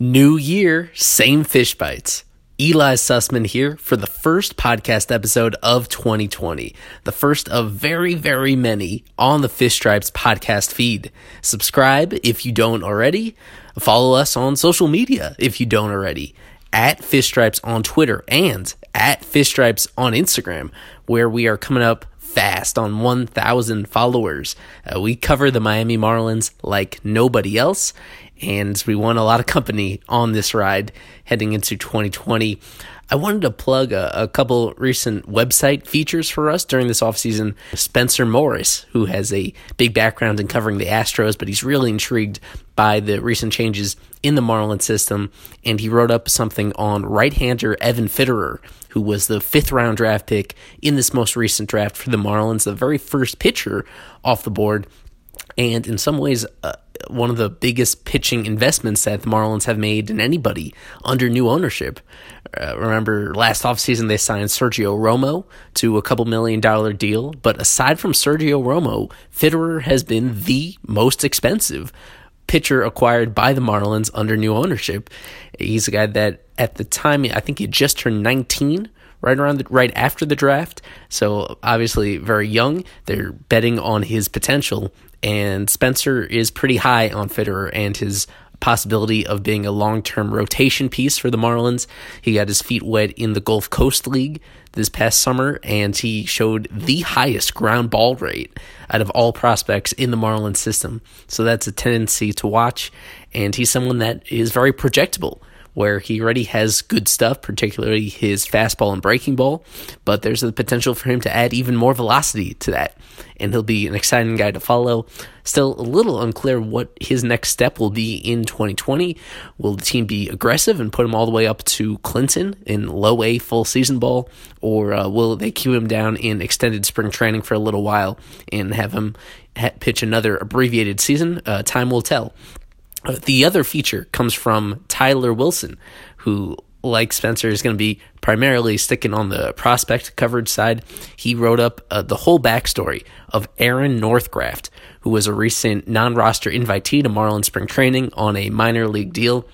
New year, same fish bites. Eli Sussman here for the first podcast episode of 2020, the first of very, very many on the Fish Stripes podcast feed. Subscribe if you don't already. Follow us on social media if you don't already. At Fish Stripes on Twitter and at Fish Stripes on Instagram, where we are coming up fast on 1,000 followers. Uh, we cover the Miami Marlins like nobody else, and we want a lot of company on this ride heading into 2020. I wanted to plug a, a, couple recent website features for us during this offseason. Spencer Morris, who has a big background in covering the Astros, but he's really intrigued by the recent changes in the Marlins system, and he wrote up something on right hander Evan Fitterer, who was the fifth round draft pick in this most recent draft for the Marlins, the very first pitcher off the board. And in some ways, uh, one of the biggest pitching investments that the Marlins have made in anybody under new ownership. Uh, remember last offseason they signed Sergio Romo to a couple million dollar deal, but aside from Sergio Romo, Fitterer has been the most expensive pitcher acquired by the Marlins under new ownership. He's a guy that at the time I think he just turned 19 right around the, right after the draft. So obviously very young. They're betting on his potential and Spencer is pretty high on Fitterer and his possibility of being a long term rotation piece for the Marlins. He got his feet wet in the Gulf Coast League this past summer, and he showed the highest ground ball rate out of all prospects in the Marlins system. So that's a tendency to watch, and he's someone that is very projectable where he already has good stuff, particularly his fastball and breaking ball, but there's the potential for him to add even more velocity to that. And he'll be an exciting guy to follow. Still a little unclear what his next step will be in 2020. Will the team be aggressive and put him all the way up to Clinton in low A full season ball, or uh, will they queue him down in extended spring training for a little while and have him pitch another abbreviated season? Uh, time will tell. The other feature comes from Tyler Wilson, who, like Spencer, is going to be primarily sticking on the prospect coverage side. He wrote up uh, the whole backstory of Aaron Northcraft, who was a recent non roster invitee to Marlins spring training on a minor league deal.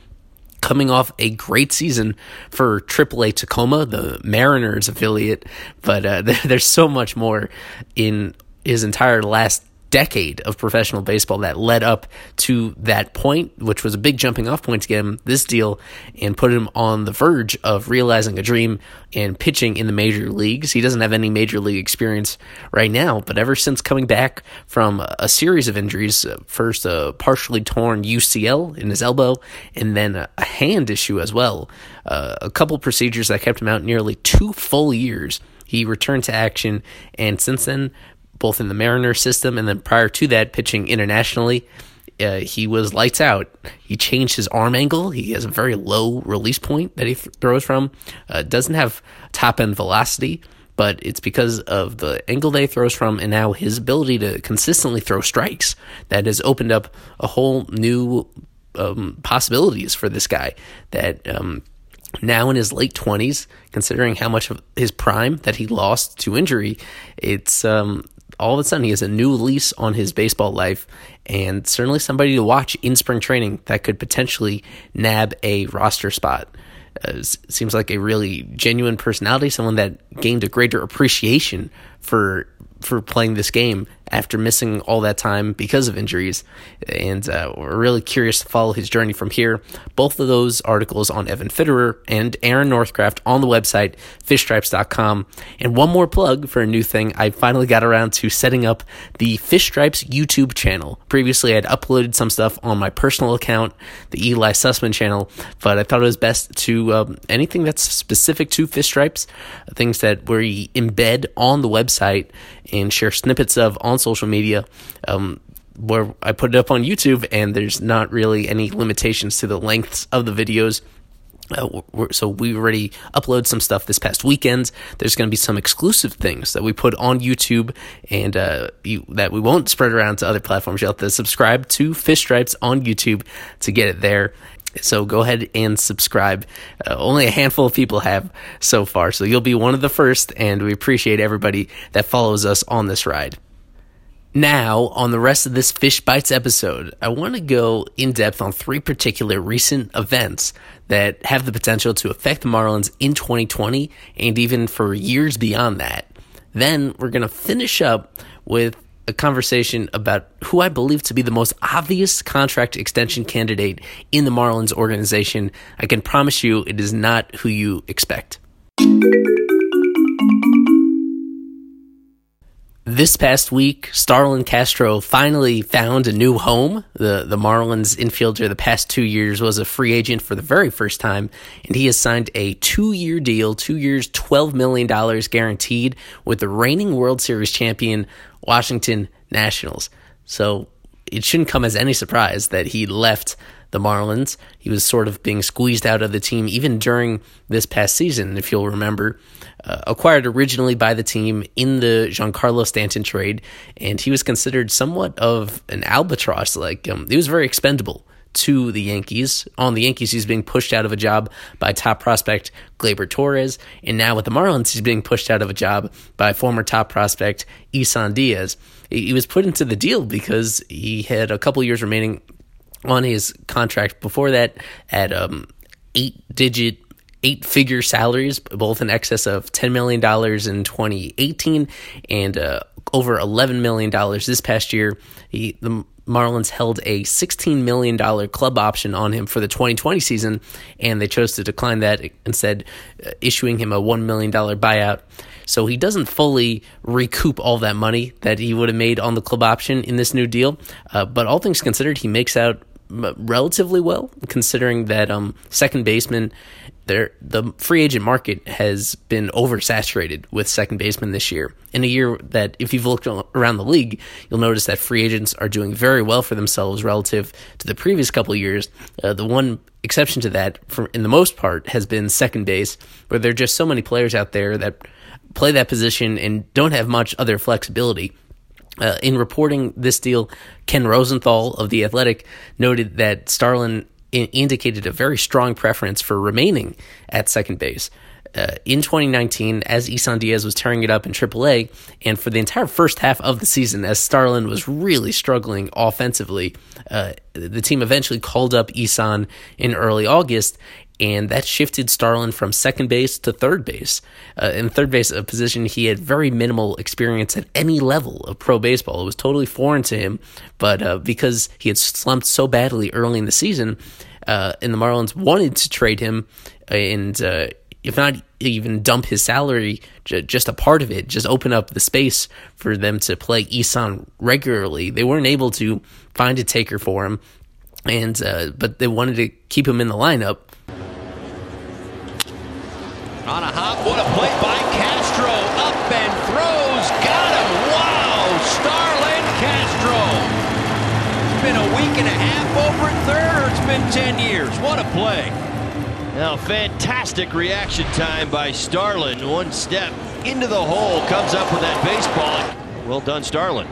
Coming off a great season for AAA Tacoma, the Mariners affiliate, but uh, there's so much more in his entire last decade of professional baseball that led up to that point, which was a big jumping off point to get him this deal and put him on the verge of realizing a dream and pitching in the major leagues. He doesn't have any major league experience right now, but ever since coming back from a series of injuries, uh, first a partially torn UCL in his elbow, and then a hand issue as well, uh, a couple procedures that kept him out nearly two full years. He returned to action, and since then, both in the Mariner system and then prior to that, pitching internationally. Uh, he was lights out. He changed his arm angle. He has a very low release point that he th- throws from. Uh, doesn't have top end velocity, but it's because of the angle he throws from and now his ability to consistently throw strikes that has opened up a whole new um, possibilities for this guy that um, now in his late 20s, considering how much of his prime that he lost to injury, it's um, all of a sudden he has a new lease on his baseball life and certainly somebody to watch in spring training that could potentially nab a roster spot. Uh, seems like a really genuine personality, someone that gained a greater appreciation for for playing this game after missing all that time because of injuries. And uh, we're really curious to follow his journey from here. Both of those articles on Evan Fitterer and Aaron Northcraft on the website, fishstripes.com. And one more plug for a new thing. I finally got around to setting up the Fish Stripes YouTube channel. Previously, I'd uploaded some stuff on my personal account, the Eli Sussman channel, but I thought it was best to um, anything that's specific to Fish Stripes, things that we embed on the website and share snippets of on social media. Um, where I put it up on YouTube, and there's not really any limitations to the lengths of the videos. Uh, so we already upload some stuff this past weekend. There's going to be some exclusive things that we put on YouTube and uh, you, that we won't spread around to other platforms. You'll have to subscribe to Fish Stripes on YouTube to get it there. So go ahead and subscribe. Uh, only a handful of people have so far, so you'll be one of the first, and we appreciate everybody that follows us on this ride. Now, on the rest of this Fish Bites episode, I want to go in depth on three particular recent events that have the potential to affect the Marlins in 2020 and even for years beyond that. Then we're going to finish up with a conversation about who I believe to be the most obvious contract extension candidate in the Marlins organization. I can promise you it is not who you expect. This past week, Starlin Castro finally found a new home. The the Marlins infielder the past two years was a free agent for the very first time, and he has signed a two year deal, two years, twelve million dollars guaranteed with the reigning World Series champion Washington Nationals. So it shouldn't come as any surprise that he left the Marlins. He was sort of being squeezed out of the team even during this past season, if you'll remember. Uh, acquired originally by the team in the Giancarlo Stanton trade, and he was considered somewhat of an albatross. Like um, he was very expendable to the Yankees. On the Yankees, he's being pushed out of a job by top prospect Gleyber Torres, and now with the Marlins, he's being pushed out of a job by former top prospect Isan Diaz. He was put into the deal because he had a couple years remaining on his contract before that at um, eight digit eight figure salaries, both in excess of $10 million in 2018 and uh, over $11 million this past year. He, the Marlins held a $16 million club option on him for the 2020 season, and they chose to decline that, instead, uh, issuing him a $1 million buyout. So he doesn't fully recoup all that money that he would have made on the club option in this new deal. Uh, but all things considered, he makes out relatively well, considering that um, second baseman there the free agent market has been oversaturated with second basemen this year. In a year that, if you've looked around the league, you'll notice that free agents are doing very well for themselves relative to the previous couple years. Uh, the one exception to that, for, in the most part, has been second base, where there are just so many players out there that play that position and don't have much other flexibility. Uh, in reporting this deal, Ken Rosenthal of The Athletic noted that Starlin indicated a very strong preference for remaining at second base. Uh, in 2019, as Isan Diaz was tearing it up in AAA, and for the entire first half of the season, as Starlin was really struggling offensively, uh, the team eventually called up Isan in early August, and that shifted Starlin from second base to third base. Uh, in third base, a position he had very minimal experience at any level of pro baseball. It was totally foreign to him, but uh, because he had slumped so badly early in the season, uh, and the Marlins wanted to trade him, and uh, if not even dump his salary, just a part of it, just open up the space for them to play Isan regularly. They weren't able to find a taker for him, and uh, but they wanted to keep him in the lineup on a hop, what a play by Castro. Up and throws. Got him. Wow. Starlin Castro. It's been a week and a half over at third, or it's been 10 years. What a play. Now, fantastic reaction time by Starlin. One step into the hole, comes up with that baseball. Well done, Starlin.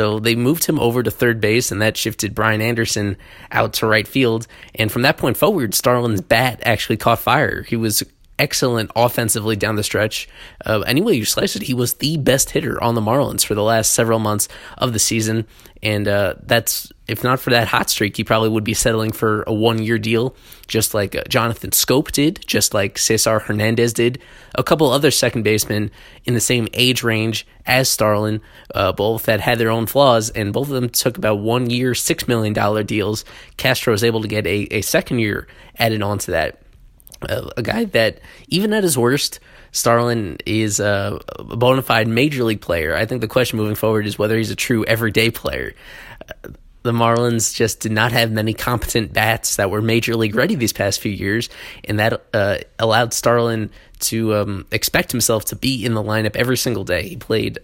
So they moved him over to third base, and that shifted Brian Anderson out to right field. And from that point forward, Starlin's bat actually caught fire. He was excellent offensively down the stretch. Uh, anyway, you slice it, he was the best hitter on the Marlins for the last several months of the season. And uh, that's, if not for that hot streak, he probably would be settling for a one year deal, just like uh, Jonathan Schoop did, just like Cesar Hernandez did. A couple other second basemen in the same age range as Starlin, uh, both that had their own flaws, and both of them took about one year, $6 million deals. Castro was able to get a, a second year added on to that a guy that even at his worst, Starlin is a bona fide major league player. I think the question moving forward is whether he's a true everyday player. The Marlins just did not have many competent bats that were major league ready these past few years, and that uh, allowed Starlin to um, expect himself to be in the lineup every single day. He played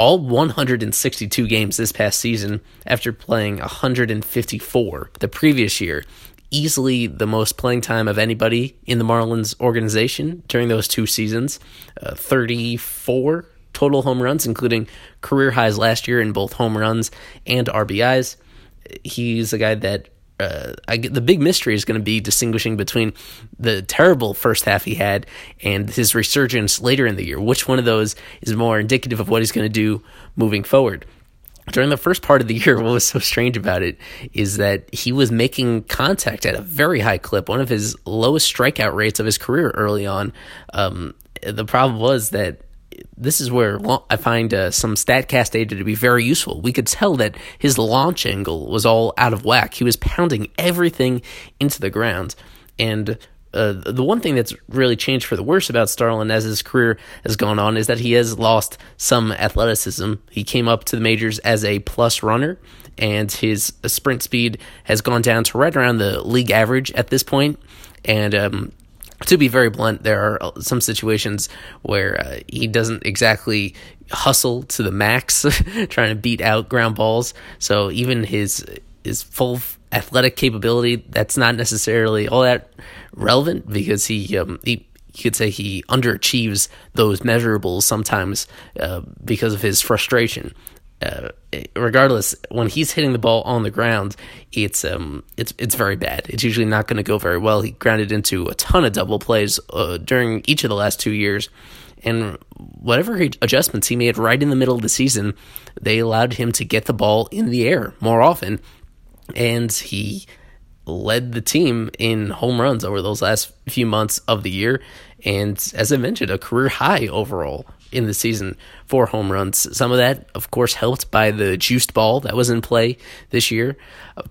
all 162 games this past season after playing 154 the previous year easily the most playing time of anybody in the Marlins organization during those two seasons. Uh, 34 total home runs, including career highs last year in both home runs and RBIs. He's a guy that uh, I, the big mystery is going to be distinguishing between the terrible first half he had and his resurgence later in the year. Which one of those is more indicative of what he's going to do moving forward? During the first part of the year, what was so strange about it is that he was making contact at a very high clip, one of his lowest strikeout rates of his career early on. Um, the problem was that this is where I find uh, some StatCast data to be very useful. We could tell that his launch angle was all out of whack. He was pounding everything into the ground. And uh, the one thing that's really changed for the worse about Starlin as his career has gone on is that he has lost some athleticism. He came up to the majors as a plus runner, and his sprint speed has gone down to right around the league average at this point. And um, to be very blunt, there are uh, some situations where uh, he doesn't exactly hustle to the max, trying to beat out ground balls. So even his his full athletic capability, that's not necessarily all that relevant because he um, he you could say he underachieves those measurables sometimes uh, because of his frustration uh, regardless, when he's hitting the ball on the ground, it's um it's it's very bad. It's usually not going to go very well. He grounded into a ton of double plays uh, during each of the last two years, and whatever adjustments he made right in the middle of the season, they allowed him to get the ball in the air more often, and he led the team in home runs over those last few months of the year, and as I mentioned, a career high overall in the season for home runs. Some of that, of course, helped by the juiced ball that was in play this year.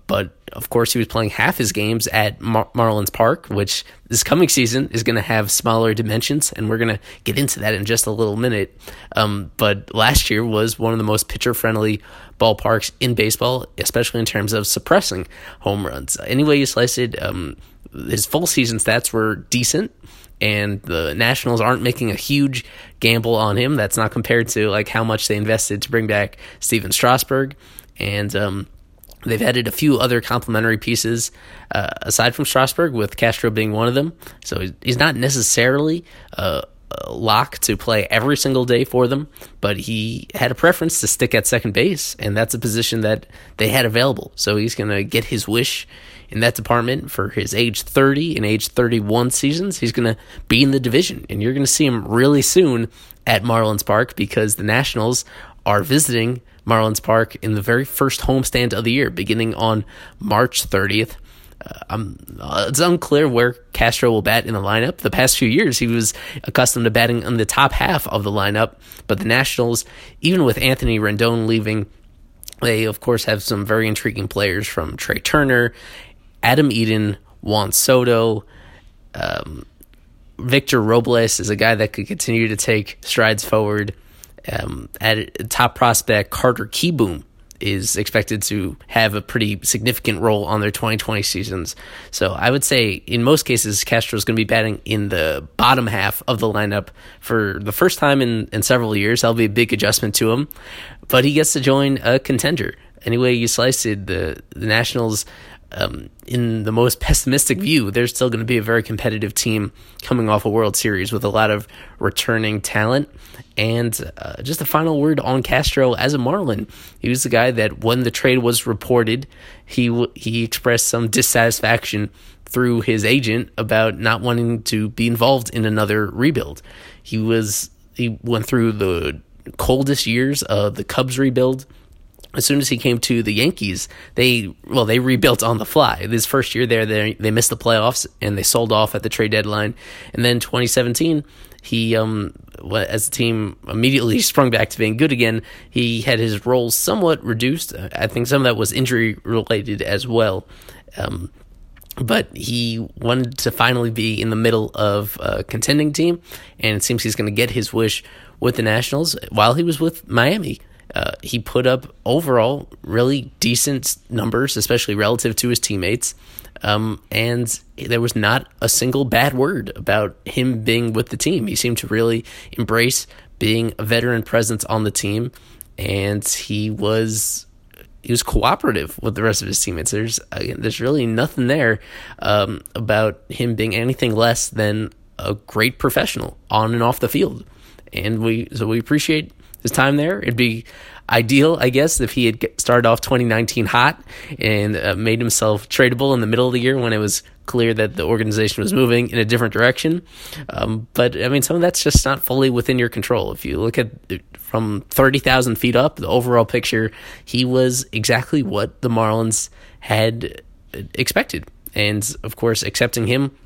But of course, he was playing half his games at Mar- Marlins Park, which this coming season is going to have smaller dimensions, and we're going to get into that in just a little minute. Um, but last year was one of the most pitcher friendly ballparks in baseball, especially in terms of suppressing home runs. Any way you slice it, um, his full season stats were decent and the Nationals aren't making a huge gamble on him. That's not compared to like how much they invested to bring back Stephen Strasburg, and um, they've added a few other complementary pieces uh, aside from Strasburg, with Castro being one of them. So he's not necessarily a lock to play every single day for them, but he had a preference to stick at second base, and that's a position that they had available. So he's going to get his wish in that department for his age 30 and age 31 seasons. He's going to be in the division, and you're going to see him really soon at Marlins Park because the Nationals are visiting Marlins Park in the very first homestand of the year, beginning on March 30th. Uh, uh, it's unclear where Castro will bat in the lineup. The past few years, he was accustomed to batting in the top half of the lineup, but the Nationals, even with Anthony Rendon leaving, they of course have some very intriguing players from Trea Turner Adam Eaton, Juan Soto, um, Victor Robles is a guy that could continue to take strides forward. Um, at top prospect Carter Kieboom is expected to have a pretty significant role on their 2020 seasons. So I would say in most cases Castro is going to be batting in the bottom half of the lineup for the first time in, in several years. That'll be a big adjustment to him, but he gets to join a contender. Anyway, you slice it, the, the Nationals um, in the most pessimistic view, there's still going to be a very competitive team coming off a World Series with a lot of returning talent. And uh, just a final word on Castro as a Marlin. He was the guy that when the trade was reported, he he expressed some dissatisfaction through his agent about not wanting to be involved in another rebuild. He was he went through the coldest years of the Cubs rebuild as soon as he came to the Yankees, they well they rebuilt on the fly. This first year there, they they missed the playoffs and they sold off at the trade deadline. And then 2017, he um as the team immediately sprung back to being good again, he had his roles somewhat reduced. I think some of that was injury related as well. Um, but he wanted to finally be in the middle of a contending team, and it seems he's going to get his wish with the Nationals while he was with Miami. Uh, he put up overall really decent numbers, especially relative to his teammates. Um, and there was not a single bad word about him being with the team. He seemed to really embrace being a veteran presence on the team, and he was he was cooperative with the rest of his teammates. There's again, there's really nothing there um, about him being anything less than a great professional on and off the field, and we so we appreciate his time there. It'd be ideal, I guess, if he had started off 2019 hot and uh, made himself tradable in the middle of the year when it was clear that the organization was moving in a different direction. Um, but I mean, some of that's just not fully within your control. If you look at from 30,000 feet up, the overall picture, he was exactly what the Marlins had expected. And of course, accepting him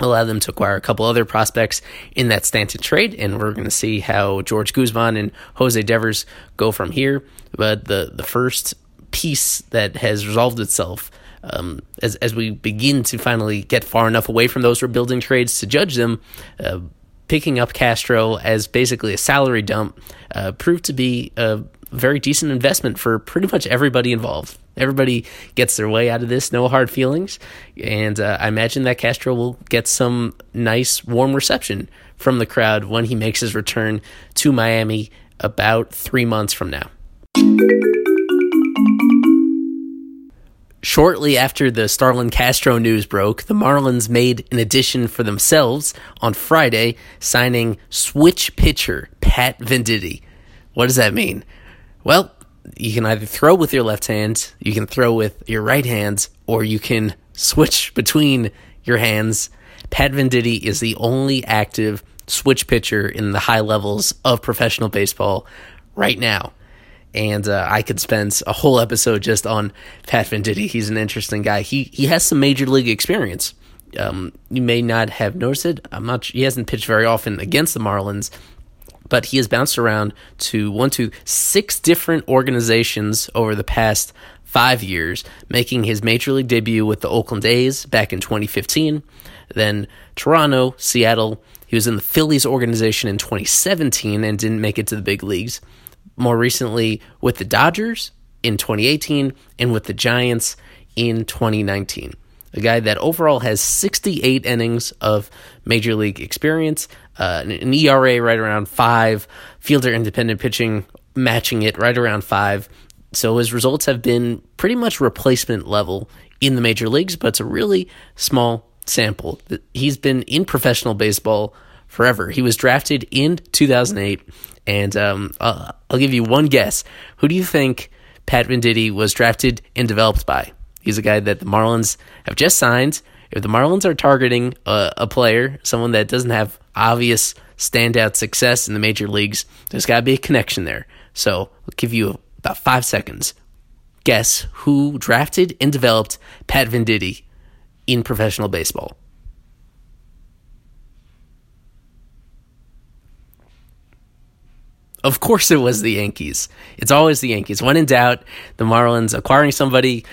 allowed them to acquire a couple other prospects in that Stanton trade, and we're going to see how Jorge Guzman and Jose Devers go from here. But the the first piece that has resolved itself um, as as we begin to finally get far enough away from those rebuilding trades to judge them. Uh, picking up Castro as basically a salary dump uh, proved to be a very decent investment for pretty much everybody involved. Everybody gets their way out of this, no hard feelings. And uh, I imagine that Castro will get some nice, warm reception from the crowd when he makes his return to Miami about three months from now. Shortly after the Starlin Castro news broke, the Marlins made an addition for themselves on Friday, signing switch pitcher Pat Venditti. What does that mean? Well, you can either throw with your left hand, you can throw with your right hand, or you can switch between your hands. Pat Venditti is the only active switch pitcher in the high levels of professional baseball right now. And uh, I could spend a whole episode just on Pat Venditti. He's an interesting guy. He he has some major league experience. Um, you may not have noticed it. I'm not. He hasn't pitched very often against the Marlins, but he has bounced around to one to six different organizations over the past five years, making his major league debut with the Oakland A's back in 2015, then Toronto, Seattle. He was in the Phillies organization in 2017 and didn't make it to the big leagues. More recently, with the Dodgers in 2018 and with the Giants in 2019 a guy that overall has 68 innings of major league experience, uh, an ERA right around five, fielder independent pitching matching it right around five. So his results have been pretty much replacement level in the major leagues, but it's a really small sample. He's been in professional baseball forever. He was drafted in 2008, and um, I'll, I'll give you one guess. Who do you think Pat Venditti was drafted and developed by? He's a guy that the Marlins have just signed. If the Marlins are targeting a, a player, someone that doesn't have obvious standout success in the major leagues, there's got to be a connection there. So I'll give you about five seconds. Guess who drafted and developed Pat Venditti in professional baseball? Of course, it was the Yankees. It's always the Yankees. When in doubt, the Marlins acquiring somebody,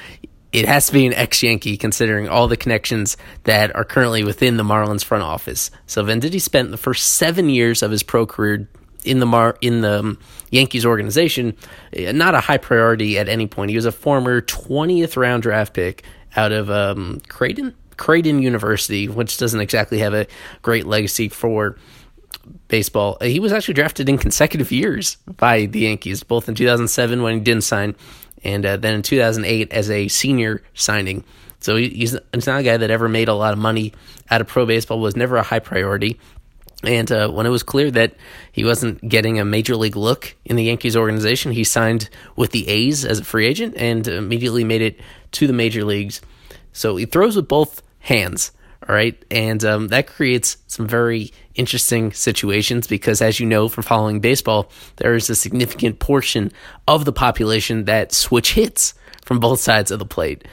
it has to be an ex Yankee considering all the connections that are currently within the Marlins front office. So Venditti spent the first seven years of his pro career in the Mar in the um, Yankees organization, eh, not a high priority at any point. He was a former 20th round draft pick out of um, Creighton Creighton University, which doesn't exactly have a great legacy for baseball. He was actually drafted in consecutive years by the Yankees, both in 2007 when he didn't sign and uh, then in 2008 as a senior signing. So he's, he's not a guy that ever made a lot of money out of pro baseball, was never a high priority. And uh, when it was clear that he wasn't getting a major league look in the Yankees organization, he signed with the A's as a free agent and immediately made it to the major leagues. So he throws with both hands. All right. And um, that creates some very interesting situations because, as you know from following baseball, there is a significant portion of the population that switch hits from both sides of the plate.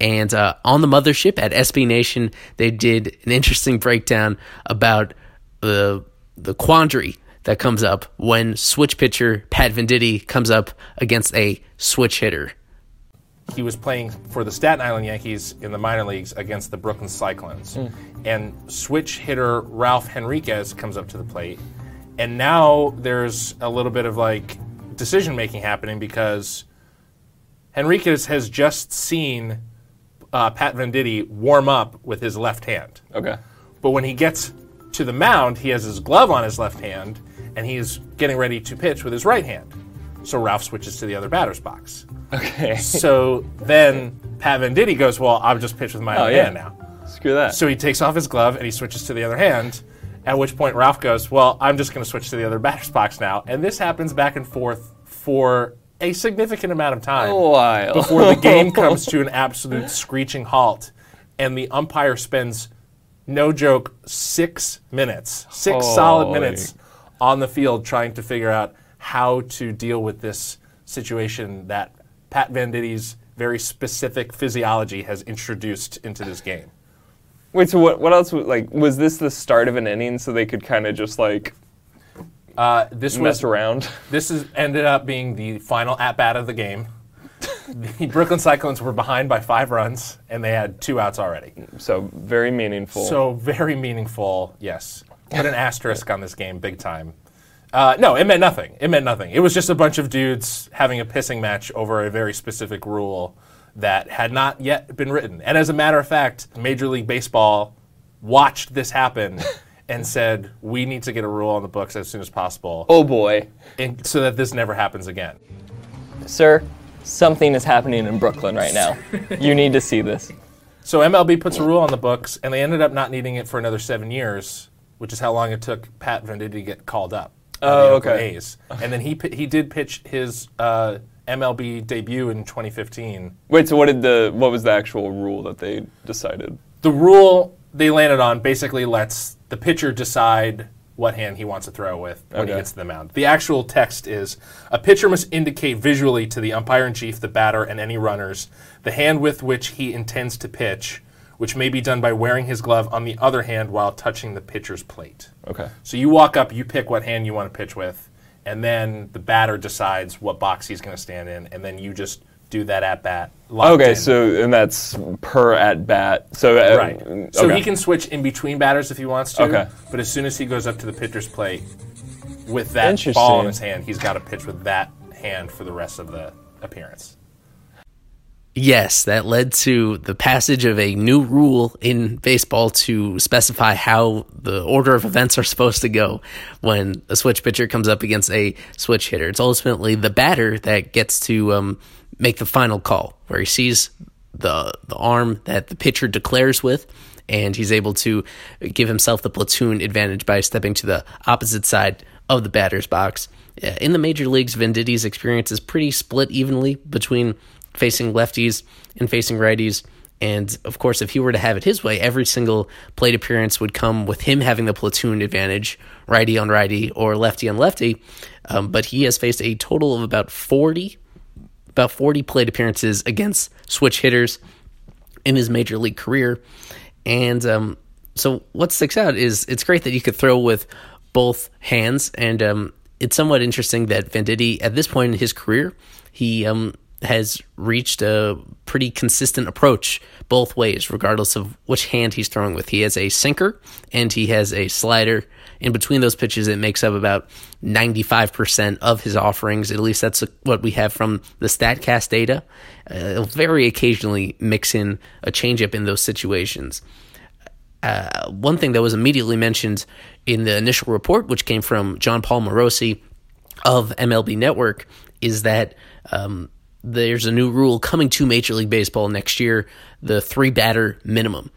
And uh, on the mothership at SB Nation, they did an interesting breakdown about the the quandary that comes up when switch pitcher Pat Venditti comes up against a switch hitter he was playing for the Staten Island Yankees in the minor leagues against the Brooklyn Cyclones. Mm. And switch hitter Ralph Henriquez comes up to the plate. And now there's a little bit of like decision making happening because Henriquez has just seen uh, Pat Venditti warm up with his left hand. Okay. But when he gets to the mound, he has his glove on his left hand and he's getting ready to pitch with his right hand. So Ralph switches to the other batter's box. Okay. So then Pat Venditti goes, Well, I'll just pitch with my Oh, other yeah. hand now. Screw that. So he takes off his glove and he switches to the other hand. At which point Ralph goes, Well, I'm just going to switch to the other batter's box now. And this happens back and forth for a significant amount of time a while. before the game comes to an absolute screeching halt. And the umpire spends, no joke, six minutes, six solid minutes on the field trying to figure out how to deal with this situation that Pat Venditti's very specific physiology has introduced into this game. Wait, so what? What else? was- Like, was this the start of an inning so they could kind of just like Uh, this mess was around? this is ended up being the final at bat of the game. the Brooklyn Cyclones were behind by five runs, and they had two outs already. So very meaningful. So very meaningful. Yes, put an asterisk on this game, big time. Uh, no, it meant nothing. It meant nothing. It was just a bunch of dudes having a pissing match over a very specific rule that had not yet been written. And as a matter of fact, Major League Baseball watched this happen and said, "We need to get a rule on the books as soon as possible, oh boy, and, so that this never happens again." Sir, something is happening in Brooklyn right now. you need to see this. So MLB puts a rule on the books, and they ended up not needing it for another seven years, which is how long it took Pat Venditti to get called up. Oh, okay. A's. And then he he did pitch his uh, MLB debut in 2015. wait. So what did the? What was the actual rule that they decided? The rule they landed on basically lets the pitcher decide what hand he wants to throw with when he gets to the mound. The actual text is a pitcher must indicate visually to the umpire in chief, the batter, and any runners the hand with which he intends to pitch, which may be done by wearing his glove on the other hand while touching the pitcher's plate. Okay. So you walk up, you pick what hand you want to pitch with, and then the batter decides what box he's going to stand in, and then you just do that at bat. Okay. in. So and that's per at bat. So uh, Right. So okay. he can switch in between batters if he wants to. Okay. But as soon as he goes up to the pitcher's plate with that ball in his hand, he's got to pitch with that hand for the rest of the appearance. Yes, that led to the passage of a new rule in baseball to specify how the order of events are supposed to go when a switch pitcher comes up against a switch hitter. It's ultimately the batter that gets to um, make the final call, where he sees the the arm that the pitcher declares with, and he's able to give himself the platoon advantage by stepping to the opposite side of the batter's box. Uh, In the major leagues, Venditti's experience is pretty split evenly between facing lefties and facing righties. And of course, if he were to have it his way, every single plate appearance would come with him having the platoon advantage, righty on righty or lefty on lefty. Um, but he has faced a total of about 40, about 40 plate appearances against switch hitters in his major league career. And um, so what sticks out is it's great that you could throw with both hands. And um, it's somewhat interesting that Venditti, at this point in his career, he um, has reached a pretty consistent approach both ways, regardless of which hand he's throwing with. He has a sinker and he has a slider. In between those pitches, it makes up about 95% of his offerings. At least that's what we have from the StatCast data. Uh, he'll very occasionally mix in a changeup in those situations. Uh, one thing that was immediately mentioned in the initial report, which came from Jon Paul Morosi of MLB Network, is that um, there's a new rule coming to Major League Baseball next year the three batter minimum.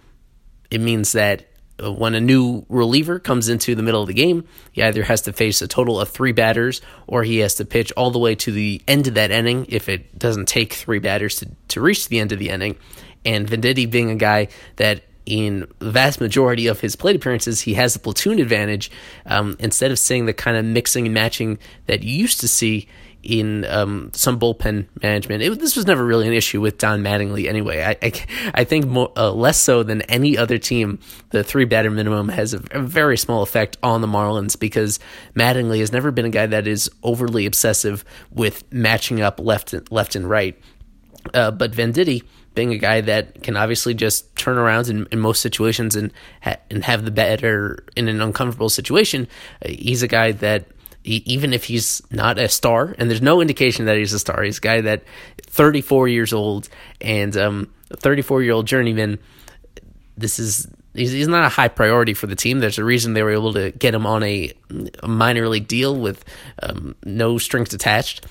It means that uh, when a new reliever comes into the middle of the game, he either has to face a total of three batters or he has to pitch all the way to the end of that inning if it doesn't take three batters to, to reach the end of the inning. And Venditti being a guy that in the vast majority of his plate appearances, he has the platoon advantage. Um, instead of seeing the kind of mixing and matching that you used to see in um, some bullpen management, it, this was never really an issue with Don Mattingly anyway. I, I, I think more, uh, less so than any other team, the three batter minimum has a, a very small effect on the Marlins because Mattingly has never been a guy that is overly obsessive with matching up left and, left and right. Uh, but Venditti, being a guy that can obviously just turn around in, in most situations and ha- and have the better in an uncomfortable situation, uh, he's a guy that even if he's not a star, and there's no indication that he's a star, he's a guy that 34 years old and um, 34 year old journeyman. This is he's, he's not a high priority for the team. There's a reason they were able to get him on a, a minor league deal with um, no strings attached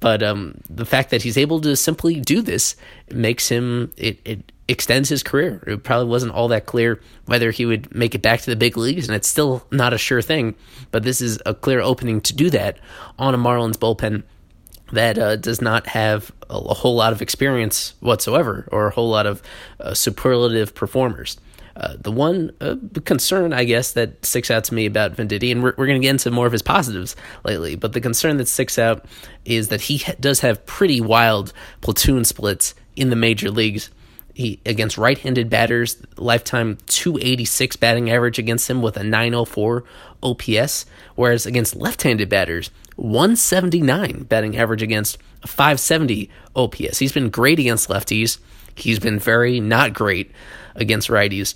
but um, the fact that he's able to simply do this makes him it, it extends his career. It probably wasn't all that clear whether he would make it back to the big leagues, and it's still not a sure thing. But this is a clear opening to do that on a Marlins bullpen that uh, does not have a, a, whole lot of experience whatsoever or a whole lot of uh, superlative performers. Uh, the one uh, concern, I guess, that sticks out to me about Venditti, and we're, we're going to get into more of his positives lately, but the concern that sticks out is that he ha- does have pretty wild platoon splits in the major leagues. He against right-handed batters, lifetime 286 batting average against him with a 904 OPS, whereas against left-handed batters, 179 batting average against a 570 OPS. He's been great against lefties. He's been very not great against righties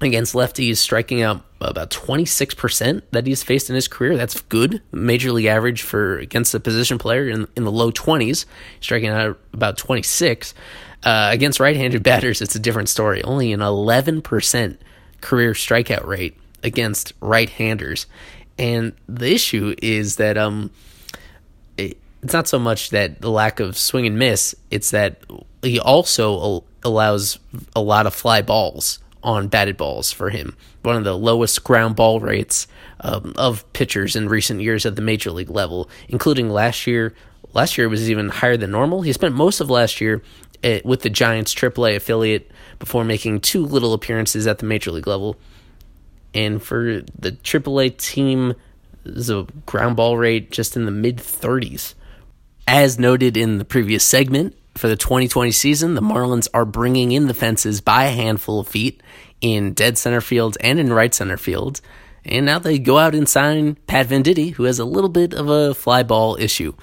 against lefties, striking out about 26% that he's faced in his career. That's good. Major league average for against a position player in, in the low 20s, striking out about 26. Uh, against right handed batters, it's a different story. Only an 11% career strikeout rate against right handers. And the issue is that um, it, it's not so much that the lack of swing and miss, it's that he also allows a lot of fly balls on batted balls for him. One of the lowest ground ball rates um, of pitchers in recent years at the major league level, including last year. Last year was even higher than normal. He spent most of last year eh, with the Giants AAA affiliate before making two little appearances at the major league level. And for the AAA team, a ground ball rate just in the mid 30s. As noted in the previous segment, for the 2020 season, the Marlins are bringing in the fences by a handful of feet in dead center field and in right center field. And now they go out and sign Pat Venditti, who has a little bit of a fly ball issue.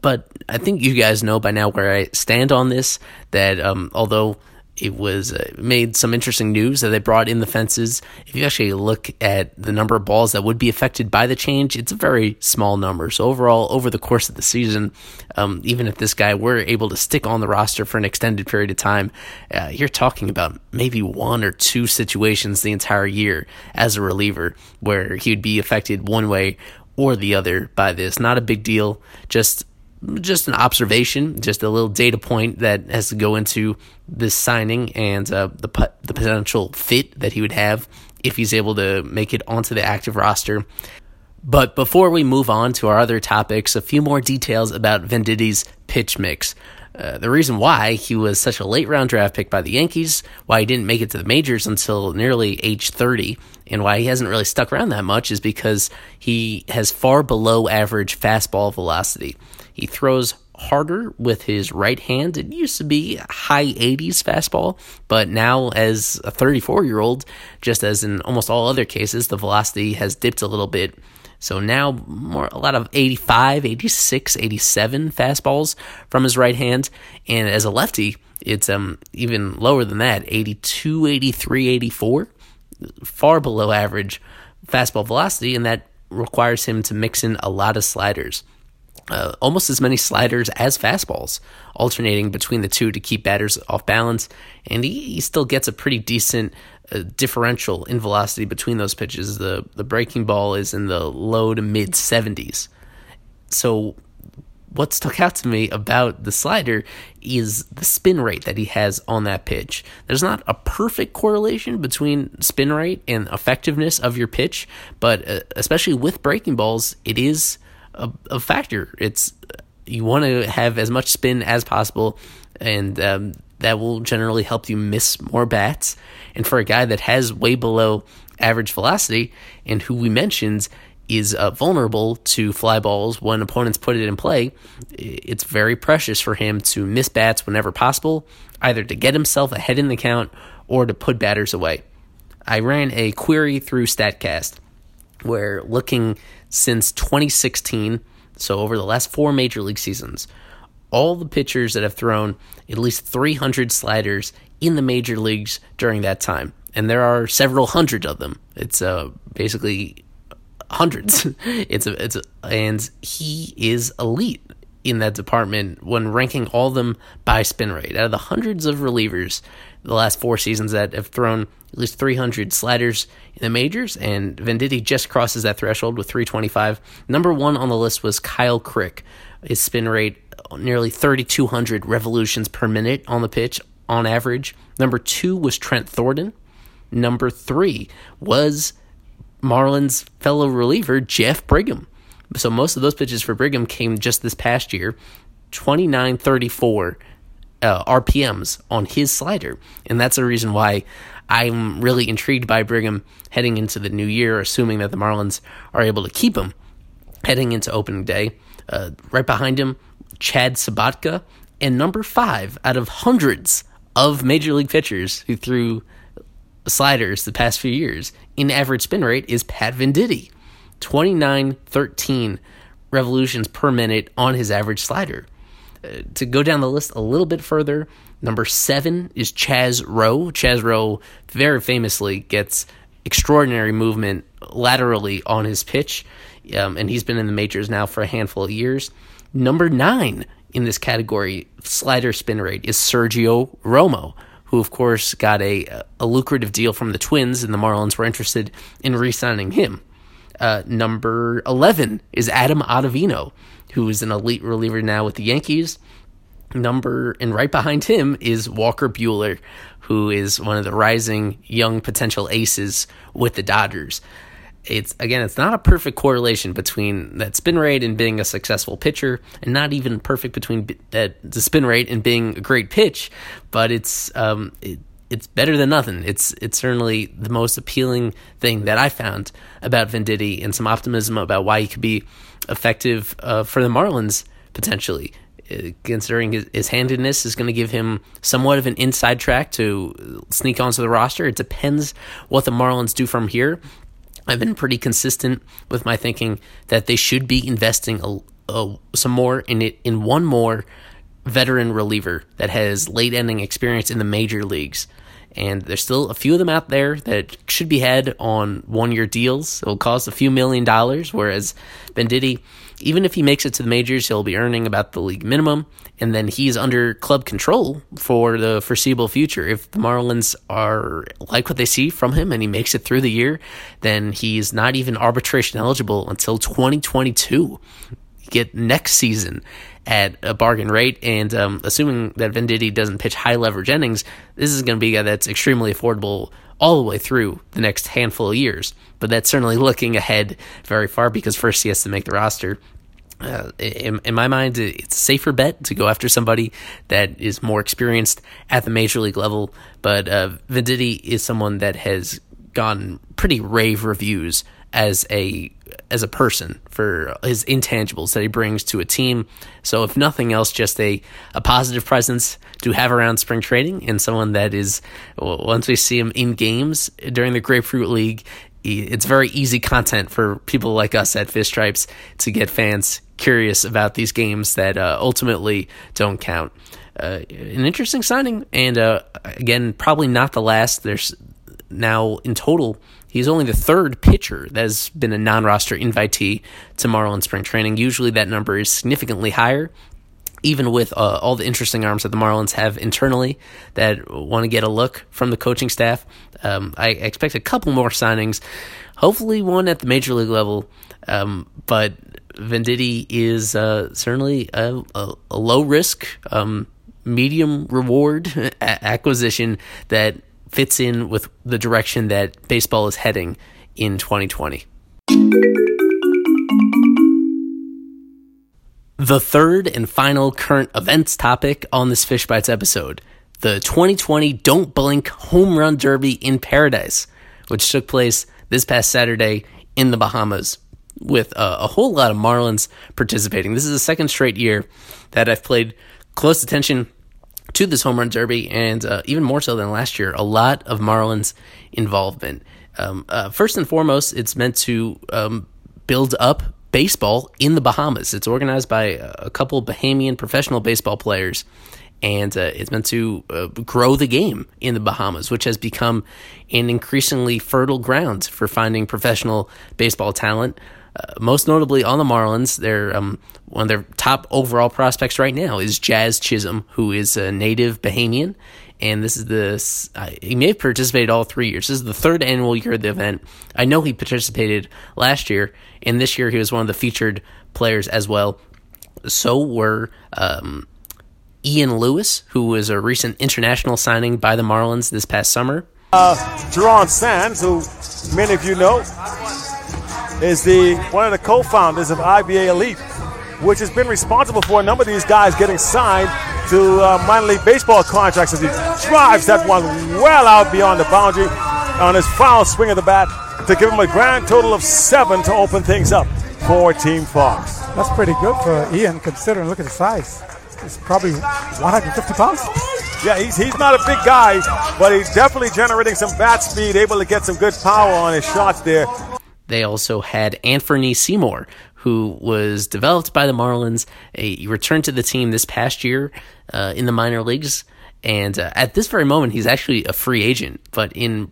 But I think you guys know by now where I stand on this. That um, although it was uh, made some interesting news that they brought in the fences. If you actually look at the number of balls that would be affected by the change, it's a very small number. So overall, over the course of the season, um, even if this guy were able to stick on the roster for an extended period of time, uh, you're talking about maybe one or two situations the entire year as a reliever where he would be affected one way or the other by this. Not a big deal. Just just an observation, just a little data point that has to go into this signing and uh, the the potential fit that he would have if he's able to make it onto the active roster. But before we move on to our other topics, a few more details about Venditti's pitch mix. Uh, the reason why he was such a late round draft pick by the Yankees, why he didn't make it to the majors until nearly age 30, and why he hasn't really stuck around that much is because he has far below average fastball velocity. He throws harder with his right hand. It used to be high 80s fastball, but now as a 34 year old, just as in almost all other cases, the velocity has dipped a little bit. So now more a lot of 85, 86, 87 fastballs from his right hand, and as a lefty, it's um even lower than that, 82, 83, 84, far below average fastball velocity, and that requires him to mix in a lot of sliders uh, almost as many sliders as fastballs, alternating between the two to keep batters off balance. And he, he still gets a pretty decent uh, differential in velocity between those pitches. The the breaking ball is in the low to mid 70s. So what stuck out to me about the slider is the spin rate that he has on that pitch. There's not a perfect correlation between spin rate and effectiveness of your pitch, but uh, especially with breaking balls, it is a, a factor. It's you want to have as much spin as possible, and um, that will generally help you miss more bats. And for a guy that has way below average velocity, and who we mentioned is uh, vulnerable to fly balls when opponents put it in play, it's very precious for him to miss bats whenever possible, either to get himself ahead in the count or to put batters away. I ran a query through StatCast where looking since 2016, so over the last four major league seasons, all the pitchers that have thrown at least 300 sliders in the major leagues during that time, and there are several hundred of them. It's uh, basically hundreds. it's a, it's a, and he is elite in that department when ranking all of them by spin rate. Out of the hundreds of relievers the last four seasons that have thrown at least 300 sliders in the majors, and Venditti just crosses that threshold with 325. Number one on the list was Kyle Crick. His spin rate nearly 3,200 revolutions per minute on the pitch on average. Number two was Trent Thornton. Number three was Marlins fellow reliever Jeff Brigham. So most of those pitches for Brigham came just this past year. 2934 uh, RPMs on his slider. And that's the reason why I'm really intrigued by Brigham heading into the new year, assuming that the Marlins are able to keep him heading into opening day. Uh, right behind him, Chad Sobotka, And number five out of hundreds of major league pitchers who threw sliders the past few years in average spin rate is Pat Venditte. 2913 revolutions per minute on his average slider. Uh, to go down the list a little bit further, number seven is Chaz Roe. Chaz Roe very famously gets extraordinary movement laterally on his pitch, um, and he's been in the majors now for a handful of years. Number nine in this category, slider spin rate, is Sergio Romo, who, of course, got a, a lucrative deal from the Twins, and the Marlins were interested in re signing him. Uh, number 11 is Adam Ottavino, who is an elite reliever now with the Yankees. Number, and right behind him is Walker Buehler, who is one of the rising young potential aces with the Dodgers. It's again, it's not a perfect correlation between that spin rate and being a successful pitcher, and not even perfect between that the spin rate and being a great pitch. But it's um, it, it's better than nothing. It's it's certainly the most appealing thing that I found about Venditte, and some optimism about why he could be effective uh, for the Marlins potentially. Considering his, his handedness is going to give him somewhat of an inside track to sneak onto the roster. It depends what the Marlins do from here. I've been pretty consistent with my thinking that they should be investing a, a, some more in it in one more veteran reliever that has late ending experience in the major leagues. And there's still a few of them out there that should be had on one year deals. It'll cost a few million dollars, whereas Venditte, even if he makes it to the majors, he'll be earning about the league minimum. And then he's under club control for the foreseeable future. If the Marlins are like what they see from him and he makes it through the year, then he's not even arbitration eligible until 2022 get next season at a bargain rate. And um, assuming that Venditte doesn't pitch high leverage innings, this is going to be a guy that's extremely affordable all the way through the next handful of years. But that's certainly looking ahead very far because first he has to make the roster. Uh, in, in, my mind, it's a safer bet to go after somebody that is more experienced at the major league level. But uh, Venditte is someone that has gotten pretty rave reviews as a as a person for his intangibles that he brings to a team. So if nothing else, just a, a positive presence to have around spring training and someone that is once we see him in games during the Grapefruit League, it's very easy content for people like us at Fish Stripes to get fans curious about these games that uh, ultimately don't count. Uh, an interesting signing, and uh, again, probably not the last. There's now in total He's only the third pitcher that has been a non roster invitee to Marlins spring training. Usually that number is significantly higher, even with uh, all the interesting arms that the Marlins have internally that want to get a look from the coaching staff. Um, I expect a couple more signings, hopefully one at the major league level. Um, but Venditte is uh, certainly a, a, a, low risk, um, medium reward acquisition that fits in with the direction that baseball is heading in 2020. The third and final current events topic on this Fish Bites episode the 2020 Don't Blink Home Run Derby in Paradise, which took place this past Saturday in the Bahamas with a, a whole lot of Marlins participating. This is the second straight year that I've played close attention to this home run derby, and uh, even more so than last year, a lot of Marlins involvement. Um, uh, first and foremost, it's meant to um, build up baseball in the Bahamas. It's organized by a couple Bahamian professional baseball players, and uh, it's meant to uh, grow the game in the Bahamas, which has become an increasingly fertile ground for finding professional baseball talent. Uh, most notably on the Marlins, their um, one of their top overall prospects right now is Jazz Chisholm, who is a native Bahamian and this is the uh, he may have participated all three years. This is the third annual year of the event. I know he participated last year, and this year he was one of the featured players as well. So were um, Ian Lewis, who was a recent international signing by the Marlins this past summer. Uh, Jerron Sands, who many of you know, is the one of the co-founders of IBA Elite, which has been responsible for a number of these guys getting signed to uh, minor league baseball contracts as he drives that one well out beyond the boundary on his foul swing of the bat to give him a grand total of seven to open things up for Team Fox. That's pretty good for Ian, considering look at the size. He's probably 150 pounds. Yeah, he's, he's not a big guy, but he's definitely generating some bat speed, able to get some good power on his shots there. They also had Anthony Seymour, who was developed by the Marlins. He returned to the team this past year uh, in the minor leagues, and uh, at this very moment, he's actually a free agent. But in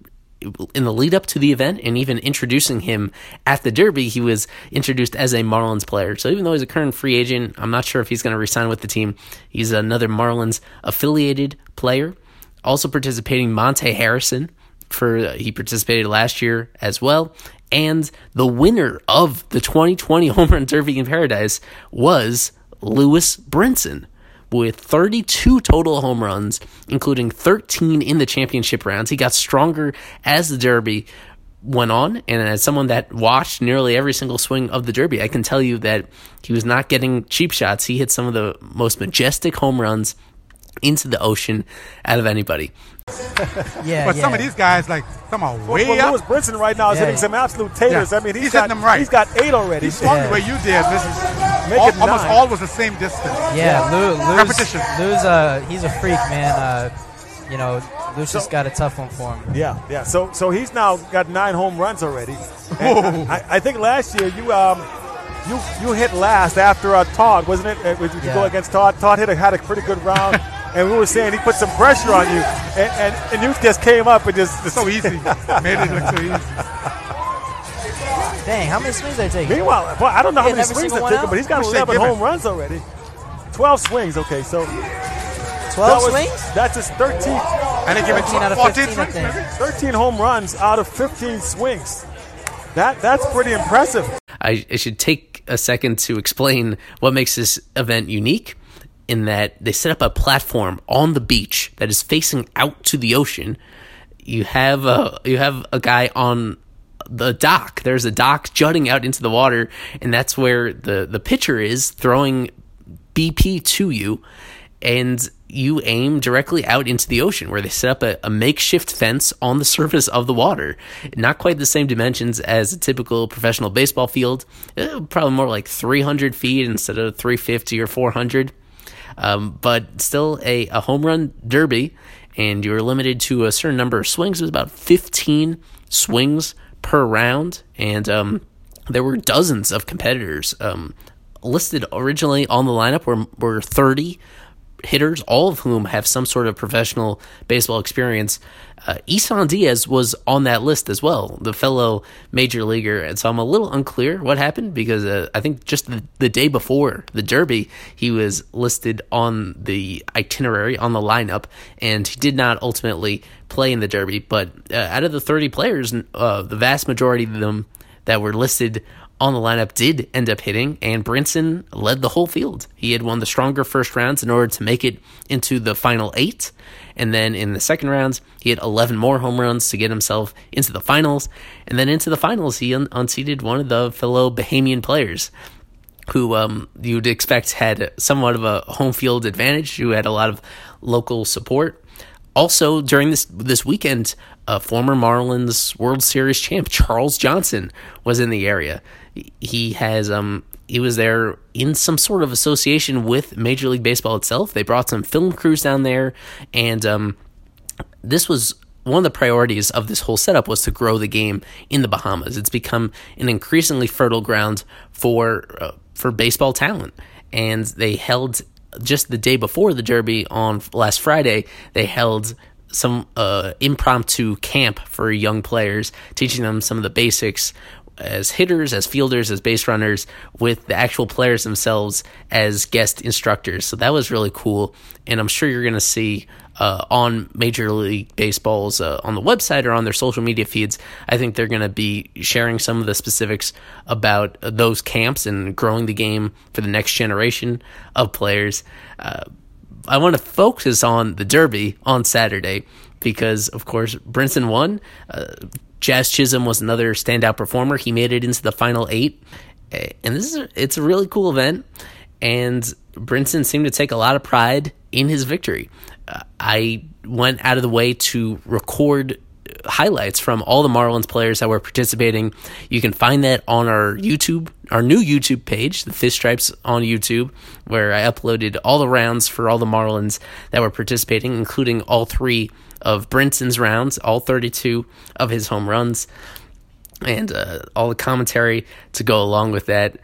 in the lead up to the event and even introducing him at the Derby, he was introduced as a Marlins player. So even though he's a current free agent, I'm not sure if he's going to resign with the team. He's another Marlins affiliated player. Also participating, Monte Harrison. For he participated last year as well, and the winner of the 2020 Home Run Derby in Paradise was Lewis Brinson with 32 total home runs, including 13 in the championship rounds. He got stronger as the Derby went on, and as someone that watched nearly every single swing of the Derby, I can tell you that he was not getting cheap shots. He hit some of the most majestic home runs into the ocean out of anybody. yeah, but yeah. some of these guys, like, some are way well, up. Lewis Brinson right now is yeah, hitting some absolute taters. Yeah. I mean, he's, he's got, hitting them right. He's got eight already. He's swung the way you did. This is all, almost all was the same distance. Yeah, Lou, Lou's, repetition. Lou's uh, he's a freak, man. Uh, you know, Lucius so, got a tough one for him. Yeah, yeah. So, so he's now got nine home runs already. I, I, think last year you um, you you hit last after uh, Todd, wasn't it? Uh, did you yeah. go against Todd? Todd hit a, had a pretty good round. and we were saying he put some pressure on you, and, and, and you just came up and just, just so easy, made it look so easy. Dang, how many swings they taking? Meanwhile, well, I don't know how many swings they're taking, but he's got 11 home runs already. 12 swings, okay, so. 12 that was, swings? That's his 13. And they give it 14 15, swings, 13 home runs out of 15 swings. That That's pretty impressive. I, I should take a second to explain what makes this event unique in that they set up a platform on the beach that is facing out to the ocean. You have a you have a guy on the dock. There's a dock jutting out into the water, and that's where the the pitcher is throwing BP to you, and you aim directly out into the ocean where they set up a, a, makeshift fence on the surface of the water. Not quite the same dimensions as a typical professional baseball field, uh, probably more like 300 feet instead of 350 or 400 um, but still a, a home run derby, and you were limited to a certain number of swings. It was about 15 swings per round, and um, there were dozens of competitors. Um, listed originally on the lineup were, were 30 hitters, all of whom have some sort of professional baseball experience. Uh, Isan Diaz was on that list as well, the fellow major leaguer. And so I'm a little unclear what happened because uh, I think just the, the day before the Derby, he was listed on the itinerary, on the lineup, and he did not ultimately play in the Derby. But uh, out of the 30 players, uh, the vast majority of them that were listed on the lineup did end up hitting, and Brinson led the whole field. He had won the stronger first rounds in order to make it into the final eight. And then in the second rounds, he had 11 more home runs to get himself into the finals. And then into the finals, he un- unseated one of the fellow Bahamian players who um, you'd expect had somewhat of a home field advantage, who had a lot of local support. Also, during this this weekend, a former Marlins World Series champ Charles Johnson was in the area. He has um he was there in some sort of association with Major League Baseball itself. They brought some film crews down there, and um, this was one of the priorities of this whole setup was to grow the game in the Bahamas. It's become an increasingly fertile ground for uh, for baseball talent, and they held just the day before the Derby on last Friday. They held some uh, impromptu camp for young players, teaching them some of the basics as hitters, as fielders, as base runners, with the actual players themselves as guest instructors. So that was really cool, and I'm sure you're going to see uh, on Major League Baseball's uh, on the website or on their social media feeds. I think they're going to be sharing some of the specifics about those camps and growing the game for the next generation of players. Uh, I want to focus on the Derby on Saturday because, of course, Brinson won. Uh, Jazz Chisholm was another standout performer. He made it into the final eight, and this is a, it's a really cool event. And Brinson seemed to take a lot of pride in his victory. Uh, I went out of the way to record highlights from all the Marlins players that were participating. You can find that on our YouTube, our new YouTube page, the Fish Stripes on YouTube, where I uploaded all the rounds for all the Marlins that were participating, including all three of Brinson's rounds, all 32 of his home runs, and uh, all the commentary to go along with that.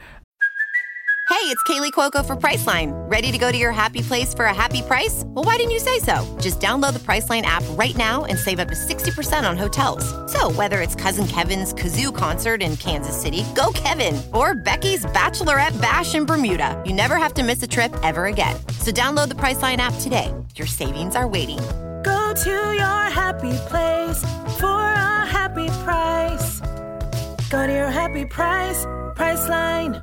Hey, it's Kaley Cuoco for Priceline. Ready to go to your happy place for a happy price? Well, why didn't you say so? Just download the Priceline app right now and save up to 60% on hotels. So, whether it's Cousin Kevin's Kazoo concert in Kansas City, go Kevin, or Becky's Bachelorette Bash in Bermuda, you never have to miss a trip ever again. So, download the Priceline app today. Your savings are waiting. Go to your happy place for a happy price. Go to your happy price, Priceline.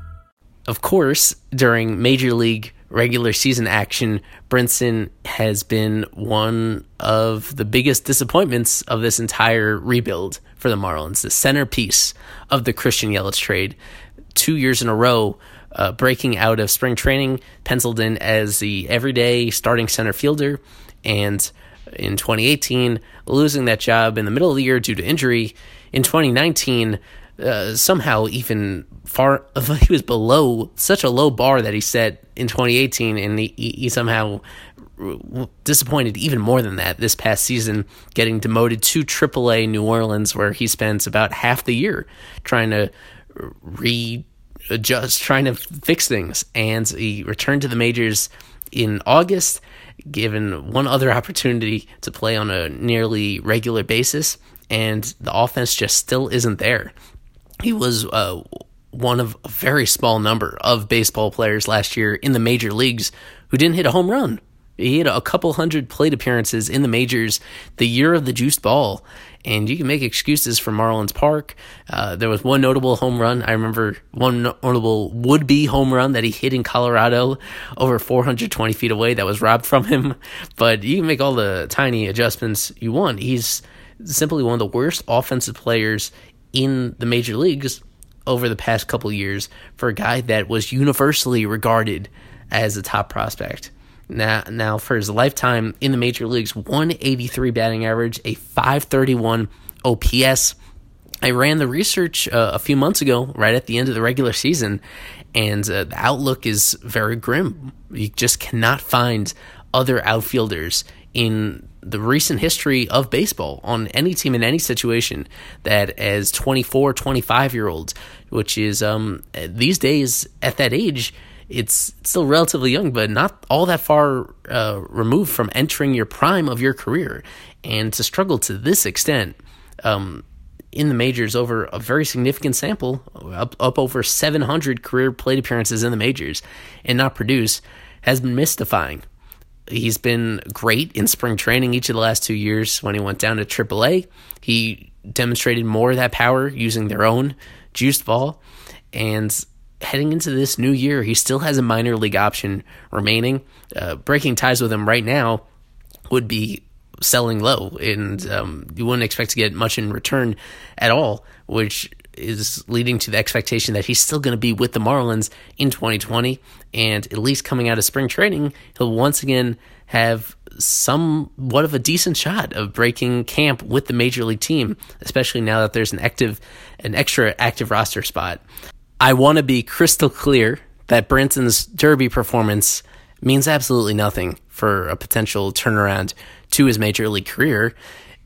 Of course, during Major League regular season action, Brinson has been one of the biggest disappointments of this entire rebuild for the Marlins, the centerpiece of the Christian Yelich trade. Two years in a row, uh, breaking out of spring training, penciled in as the everyday starting center fielder, and in 2018, losing that job in the middle of the year due to injury. In 2019, uh, somehow even far he was below such a low bar that he set in 2018 and he, he somehow disappointed even more than that this past season getting demoted to AAA New Orleans where he spends about half the year trying to readjust trying to fix things and he returned to the majors in August given one other opportunity to play on a nearly regular basis and the offense just still isn't there he was uh, one of a very small number of baseball players last year in the major leagues who didn't hit a home run. He had a couple hundred plate appearances in the majors the year of the juiced ball, and you can make excuses for Marlins Park. Uh, there was one notable home run. I remember one notable would be home run that he hit in Colorado over 420 feet away that was robbed from him. But you can make all the tiny adjustments you want. He's simply one of the worst offensive players in the major leagues over the past couple years for a guy that was universally regarded as a top prospect. Now, now for his lifetime in the major leagues, 183 batting average, a 531 OPS. I ran the research uh, a few months ago, right at the end of the regular season, and uh, the outlook is very grim. You just cannot find other outfielders in the recent history of baseball on any team in any situation that as 24 25 year olds which is um these days at that age it's still relatively young but not all that far uh, removed from entering your prime of your career and to struggle to this extent um, in the majors over a very significant sample up, up over 700 career plate appearances in the majors and not produce has been mystifying He's been great in spring training each of the last two years. When he went down to AAA, he demonstrated more of that power using their own juiced ball. And heading into this new year, he still has a minor league option remaining. Uh, breaking ties with him right now would be selling low, and um, you wouldn't expect to get much in return at all, which is leading to the expectation that he's still going to be with the Marlins in 2020. And at least coming out of spring training, he'll once again have somewhat of a decent shot of breaking camp with the major league team, especially now that there's an active, an extra active roster spot. I want to be crystal clear that Brinson's Derby performance means absolutely nothing for a potential turnaround to his major league career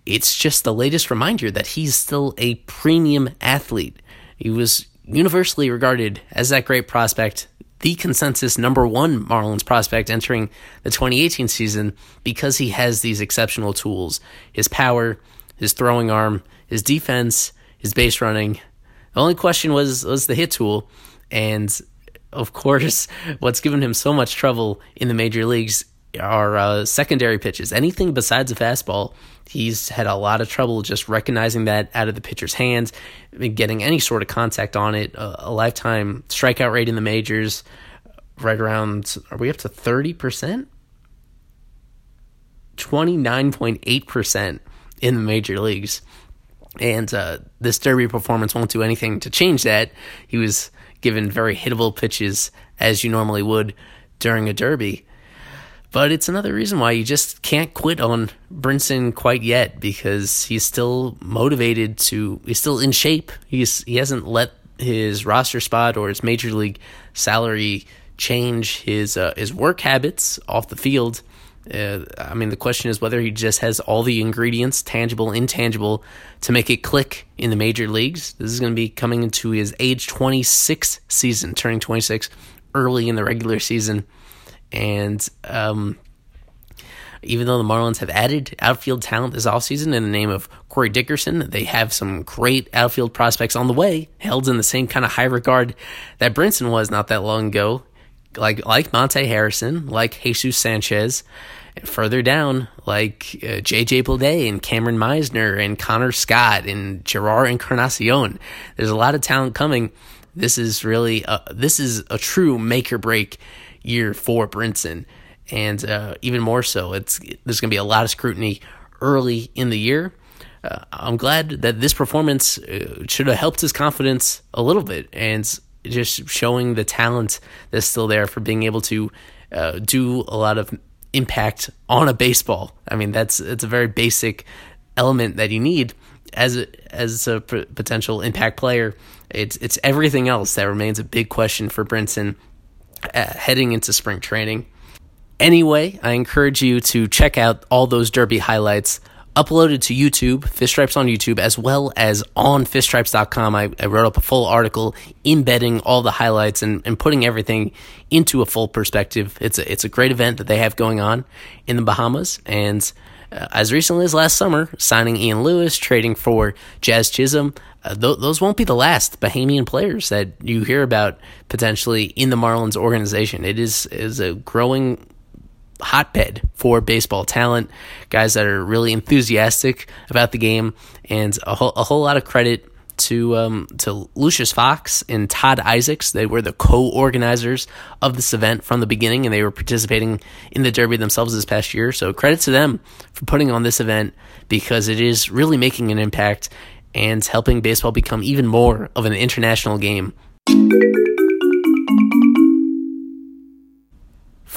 it's just the latest reminder that he's still a premium athlete. He was universally regarded as that great prospect, the consensus number one Marlins prospect entering the 2018 season because he has these exceptional tools his power, his throwing arm, his defense, his base running. The only question was, was the hit tool. And of course, what's given him so much trouble in the major leagues are uh, secondary pitches. Anything besides a fastball, he's had a lot of trouble just recognizing that out of the pitcher's hands, getting any sort of contact on it. A, a lifetime strikeout rate in the majors, right around, are we up to 30%? 29.8% in the major leagues. And uh, this Derby performance won't do anything to change that. He was given very hittable pitches as you normally would during a Derby. But it's another reason why you just can't quit on Brinson quite yet because he's still motivated to, he's still in shape. He's he hasn't let his roster spot or his major league salary change his uh, his work habits off the field. Uh, I mean, the question is whether he just has all the ingredients, tangible, intangible, to make it click in the major leagues. This is going to be coming into his age 26 season, turning 26 early in the regular season. And um, even though the Marlins have added outfield talent this offseason in the name of Corey Dickerson, they have some great outfield prospects on the way, held in the same kind of high regard that Brinson was not that long ago, like like Monte Harrison, like Jesus Sanchez, and further down, like uh, J.J. Bleday and Kameron Misner and Connor Scott and Jerar Encarnacion. There's a lot of talent coming. This is really a, this is a true make or break year for Brinson, and uh, even more so, it's there's going to be a lot of scrutiny early in the year. Uh, I'm glad that this performance uh, should have helped his confidence a little bit, and just showing the talent that's still there for being able to uh, do a lot of impact on a baseball. I mean, that's it's a very basic element that you need as a, as a p- potential impact player. It's it's everything else that remains a big question for Brinson uh, heading into spring training. Anyway, I encourage you to check out all those Derby highlights uploaded to YouTube, Fish Stripes on YouTube, as well as on fishstripes.com. I, I wrote up a full article embedding all the highlights and, and putting everything into a full perspective. It's a, it's a great event that they have going on in the Bahamas. And uh, as recently as last summer, signing Ian Lewis, trading for Jazz Chisholm, uh, th- those won't be the last Bahamian players that you hear about potentially in the Marlins organization. It is is a growing hotbed for baseball talent, guys that are really enthusiastic about the game, and a whole, a whole lot of credit to um, to Lucius Fox and Todd Isaacs. They were the co-organizers of this event from the beginning, and they were participating in the Derby themselves this past year. So credit to them for putting on this event because it is really making an impact and helping baseball become even more of an international game.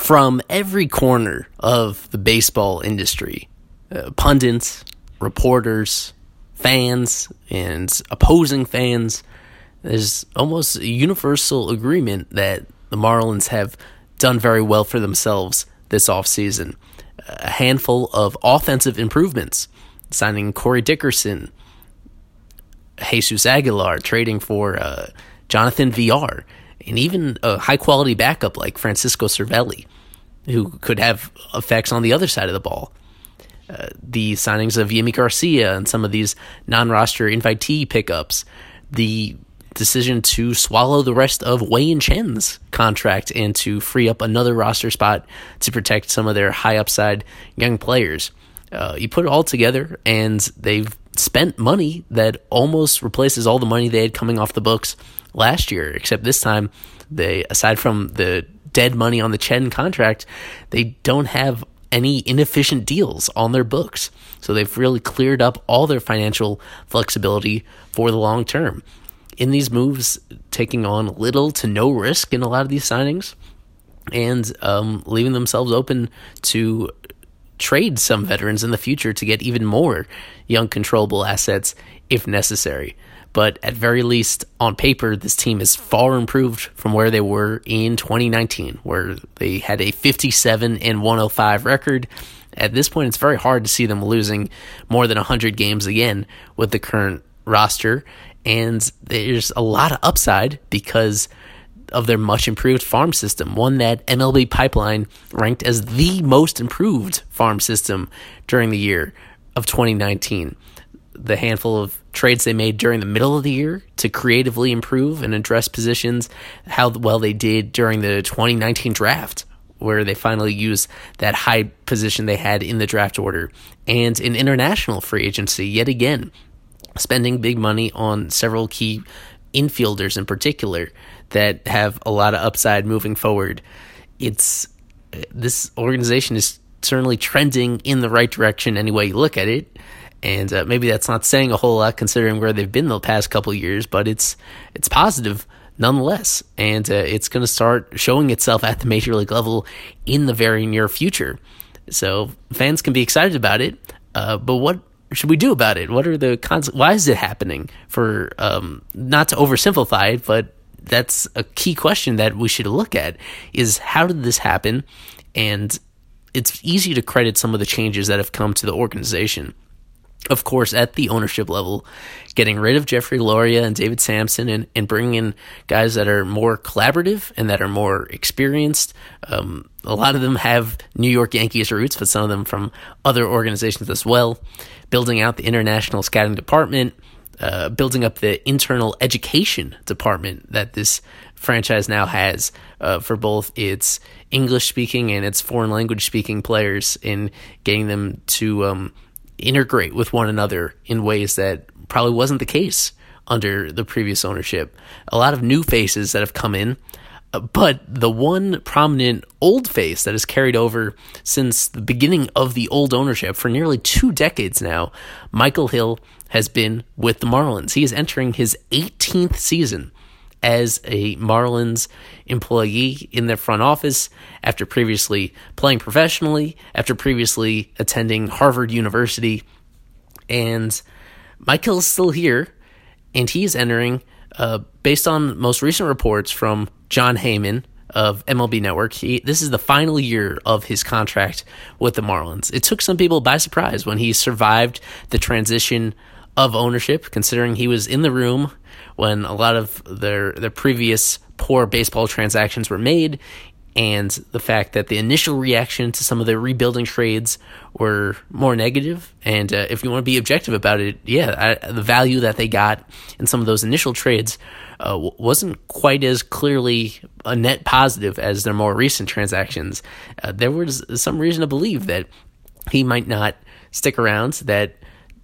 From every corner of the baseball industry, uh, pundits, reporters, fans, and opposing fans, there's almost universal agreement that the Marlins have done very well for themselves this offseason. A handful of offensive improvements, signing Corey Dickerson, Jesus Aguilar, trading for uh, Jonathan Villar, and even a high quality backup like Francisco Cervelli, who could have effects on the other side of the ball. Uh, the signings of Yimi Garcia and some of these non roster invitee pickups, the decision to swallow the rest of Wei-Yin Chen's contract and to free up another roster spot to protect some of their high upside young players. Uh, you put it all together, and they've spent money that almost replaces all the money they had coming off the books last year, except this time they aside from the dead money on the Chen contract, they don't have any inefficient deals on their books. So they've really cleared up all their financial flexibility for the long term. In these moves, taking on little to no risk in a lot of these signings and um, leaving themselves open to trade some veterans in the future to get even more young controllable assets if necessary. But at very least, on paper, this team is far improved from where they were in 2019, where they had a 57 and 105 record. At this point, it's very hard to see them losing more than 100 games again with the current roster. And there's a lot of upside because of their much improved farm system, one that MLB Pipeline ranked as the most improved farm system during the year of 2019 the handful of trades they made during the middle of the year to creatively improve and address positions, how well they did during the 2019 draft where they finally used that high position they had in the draft order, and in international free agency yet again, spending big money on several key infielders in particular that have a lot of upside moving forward. It's this organization is certainly trending in the right direction any way you look at it. And uh, maybe that's not saying a whole lot considering where they've been the past couple years, but it's it's positive nonetheless, and uh, it's going to start showing itself at the major league level in the very near future. So fans can be excited about it, uh, but what should we do about it? What are the cons- Why is it happening? For um, not to oversimplify it, but that's a key question that we should look at: is how did this happen? And it's easy to credit some of the changes that have come to the organization of course, at the ownership level, getting rid of Jeffrey Loria and David Samson and, and bringing in guys that are more collaborative and that are more experienced. Um, a lot of them have New York Yankees roots, but some of them from other organizations as well. Building out the international scouting department, uh, building up the internal education department that this franchise now has uh, for both its English speaking and its foreign language speaking players in getting them to. Um, integrate with one another in ways that probably wasn't the case under the previous ownership. A lot of new faces that have come in, uh, but the one prominent old face that has carried over since the beginning of the old ownership for nearly two decades now, Michael Hill has been with the Marlins. He is entering his 18th season as a Marlins employee in their front office after previously playing professionally, after previously attending Harvard University. And Michael is still here, and he is entering, uh, based on most recent reports from Jon Heyman of MLB Network. He, this is the final year of his contract with the Marlins. It took some people by surprise when he survived the transition of ownership, considering he was in the room when a lot of their their previous poor baseball transactions were made, and the fact that the initial reaction to some of the rebuilding trades were more negative. And uh, if you want to be objective about it, yeah, I, the value that they got in some of those initial trades uh, wasn't quite as clearly a net positive as their more recent transactions. Uh, there was some reason to believe that he might not stick around. That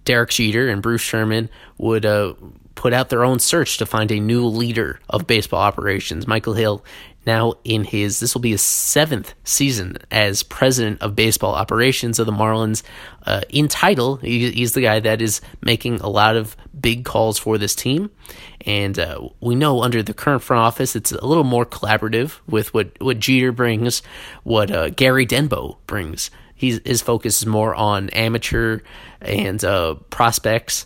Derek Jeter and Bruce Sherman would uh, put out their own search to find a new leader of baseball operations. Michael Hill, now in his, this will be his seventh season as president of baseball operations of the Marlins. Uh, in title, he, he's the guy that is making a lot of big calls for this team. And uh, we know under the current front office, it's a little more collaborative with what, what Jeter brings, what uh, Gary Denbo brings. He's, his focus is more on amateur and uh, prospects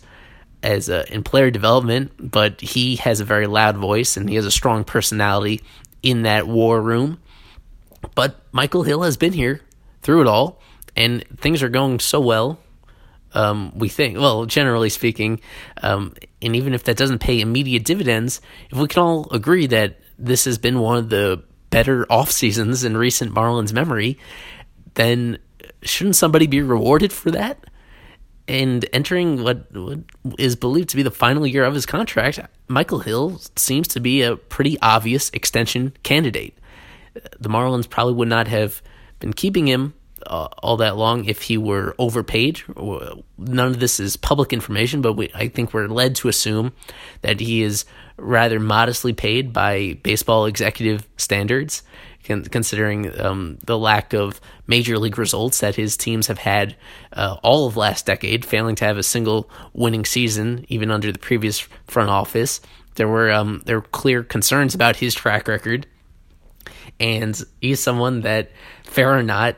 as in player development, but he has a very loud voice and he has a strong personality in that war room. But Michael Hill has been here through it all, and things are going so well. Um, we think, well, generally speaking, um, and even if that doesn't pay immediate dividends, if we can all agree that this has been one of the better off seasons in recent Marlins memory, then shouldn't somebody be rewarded for that? And entering what, what is believed to be the final year of his contract, Michael Hill seems to be a pretty obvious extension candidate. The Marlins probably would not have been keeping him uh, all that long if he were overpaid. None of this is public information, but we, I think we're led to assume that he is rather modestly paid by baseball executive standards considering um, the lack of major league results that his teams have had uh, all of last decade, failing to have a single winning season, even under the previous front office. There were um, there were clear concerns about his track record, and he's someone that, fair or not,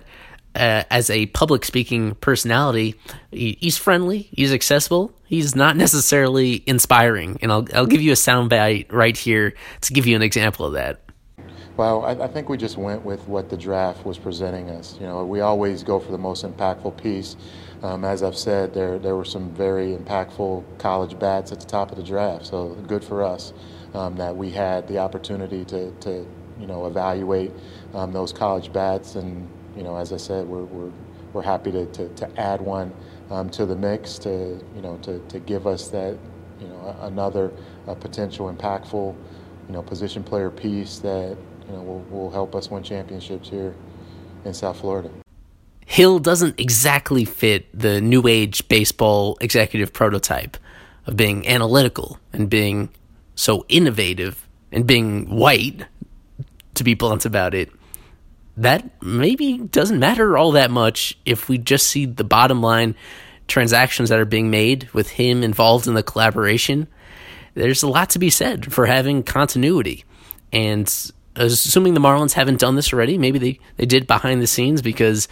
uh, as a public speaking personality, he, he's friendly, he's accessible, he's not necessarily inspiring. And I'll I'll give you a soundbite right here to give you an example of that. Well, I, I, think we just went with what the draft was presenting us. You know, we always go for the most impactful piece. Um, as I've said, there there were some very impactful college bats at the top of the draft. So good for us um, that we had the opportunity to, to you know evaluate um, those college bats. And you know, as I said, we're we're, we're happy to, to, to add one um, to the mix to you know to, to give us that you know another uh, potential impactful you know position player piece that you know, will, will help us win championships here in South Florida. Hill doesn't exactly fit the new age baseball executive prototype of being analytical and being so innovative and being white, to be blunt about it. That maybe doesn't matter all that much if we just see the bottom line transactions that are being made with him involved in the collaboration. There's a lot to be said for having continuity. And assuming the Marlins haven't done this already, maybe they, they did behind the scenes because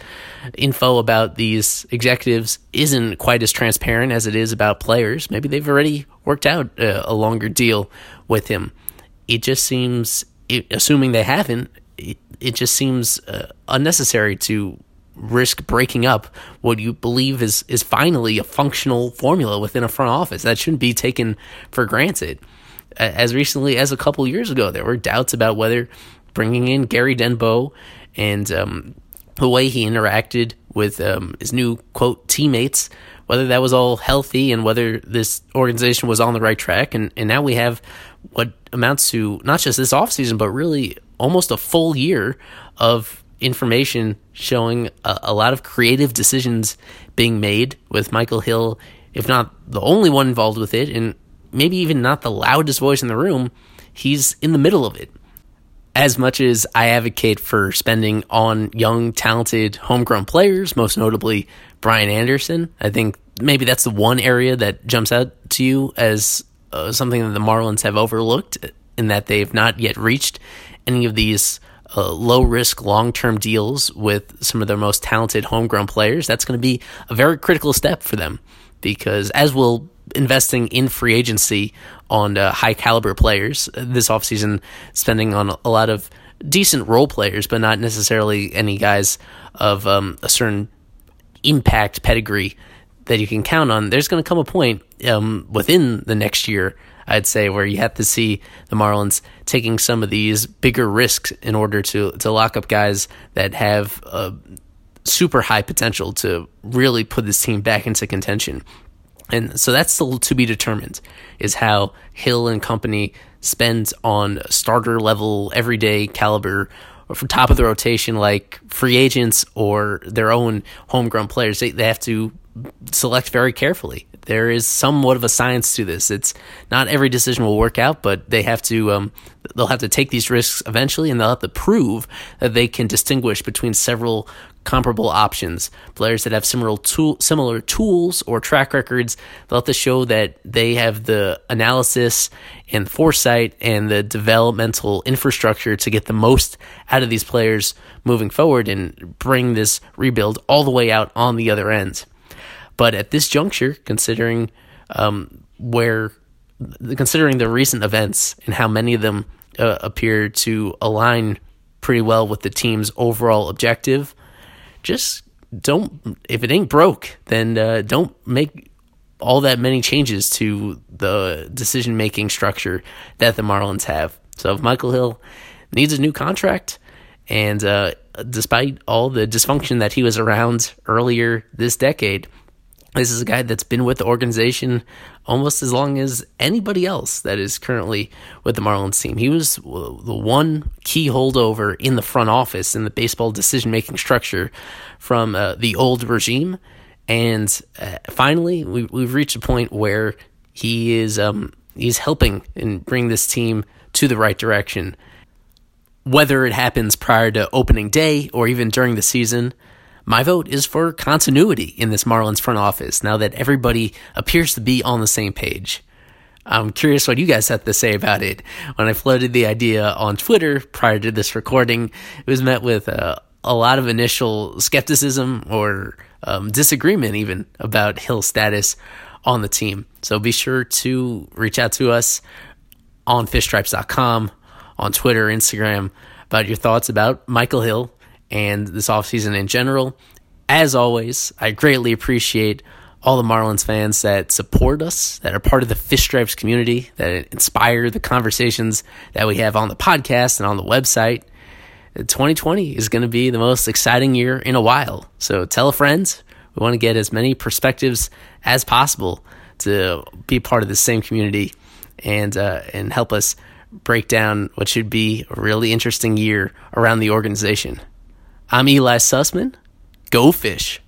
info about these executives isn't quite as transparent as it is about players. Maybe they've already worked out a, a longer deal with him. It just seems, it, assuming they haven't, it, it just seems uh, unnecessary to risk breaking up what you believe is is finally a functional formula within a front office that shouldn't be taken for granted as recently as a couple years ago, there were doubts about whether bringing in Gary Denbo and um, the way he interacted with um, his new quote teammates, whether that was all healthy and whether this organization was on the right track. And, and now we have what amounts to not just this offseason, but really almost a full year of information showing a, a lot of creative decisions being made with Michael Hill, if not the only one involved with it, and maybe even not the loudest voice in the room, he's in the middle of it. As much as I advocate for spending on young, talented, homegrown players, most notably Brian Anderson, I think maybe that's the one area that jumps out to you as uh, something that the Marlins have overlooked in that they've not yet reached any of these uh, low risk, long term deals with some of their most talented homegrown players. That's going to be a very critical step for them because, as will investing in free agency on uh, high caliber players this offseason, spending on a lot of decent role players, but not necessarily any guys of um, a certain impact pedigree that you can count on. There's going to come a point um, within the next year, I'd say, where you have to see the Marlins taking some of these bigger risks in order to to lock up guys that have. Uh, super high potential to really put this team back into contention. And so that's still to be determined is how Hill and company spend on starter level, everyday caliber, or for top of the rotation, like free agents or their own homegrown players. They, they have to select very carefully. There is somewhat of a science to this. It's not every decision will work out, but they have to um, they'll have to take these risks eventually, and they'll have to prove that they can distinguish between several comparable options. Players that have similar tool, similar tools or track records, they'll have to show that they have the analysis and foresight and the developmental infrastructure to get the most out of these players moving forward and bring this rebuild all the way out on the other end. But at this juncture, considering um, where, considering the recent events and how many of them uh, appear to align pretty well with the team's overall objective, just don't. If it ain't broke, then uh, don't make all that many changes to the decision making structure that the Marlins have. So if Michael Hill needs a new contract, and uh, despite all the dysfunction that he was around earlier this decade, this is a guy that's been with the organization almost as long as anybody else that is currently with the Marlins team. He was the one key holdover in the front office in the baseball decision making structure from uh, the old regime. And uh, finally, we, we've reached a point where he is um, he's helping and bring this team to the right direction. Whether it happens prior to opening day or even during the season, my vote is for continuity in this Marlins front office now that everybody appears to be on the same page. I'm curious what you guys have to say about it. When I floated the idea on Twitter prior to this recording, it was met with uh, a lot of initial skepticism or um, disagreement, even about Hill's status on the team. So be sure to reach out to us on fishstripes.com, on Twitter, Instagram, about your thoughts about Michael Hill and this offseason in general. As always, I greatly appreciate all the Marlins fans that support us, that are part of the Fish Stripes community, that inspire the conversations that we have on the podcast and on the website. 2020 is going to be the most exciting year in a while. So tell a friend. We want to get as many perspectives as possible to be part of the same community and uh, and help us break down what should be a really interesting year around the organization. I'm Eli Sussman. Go fish.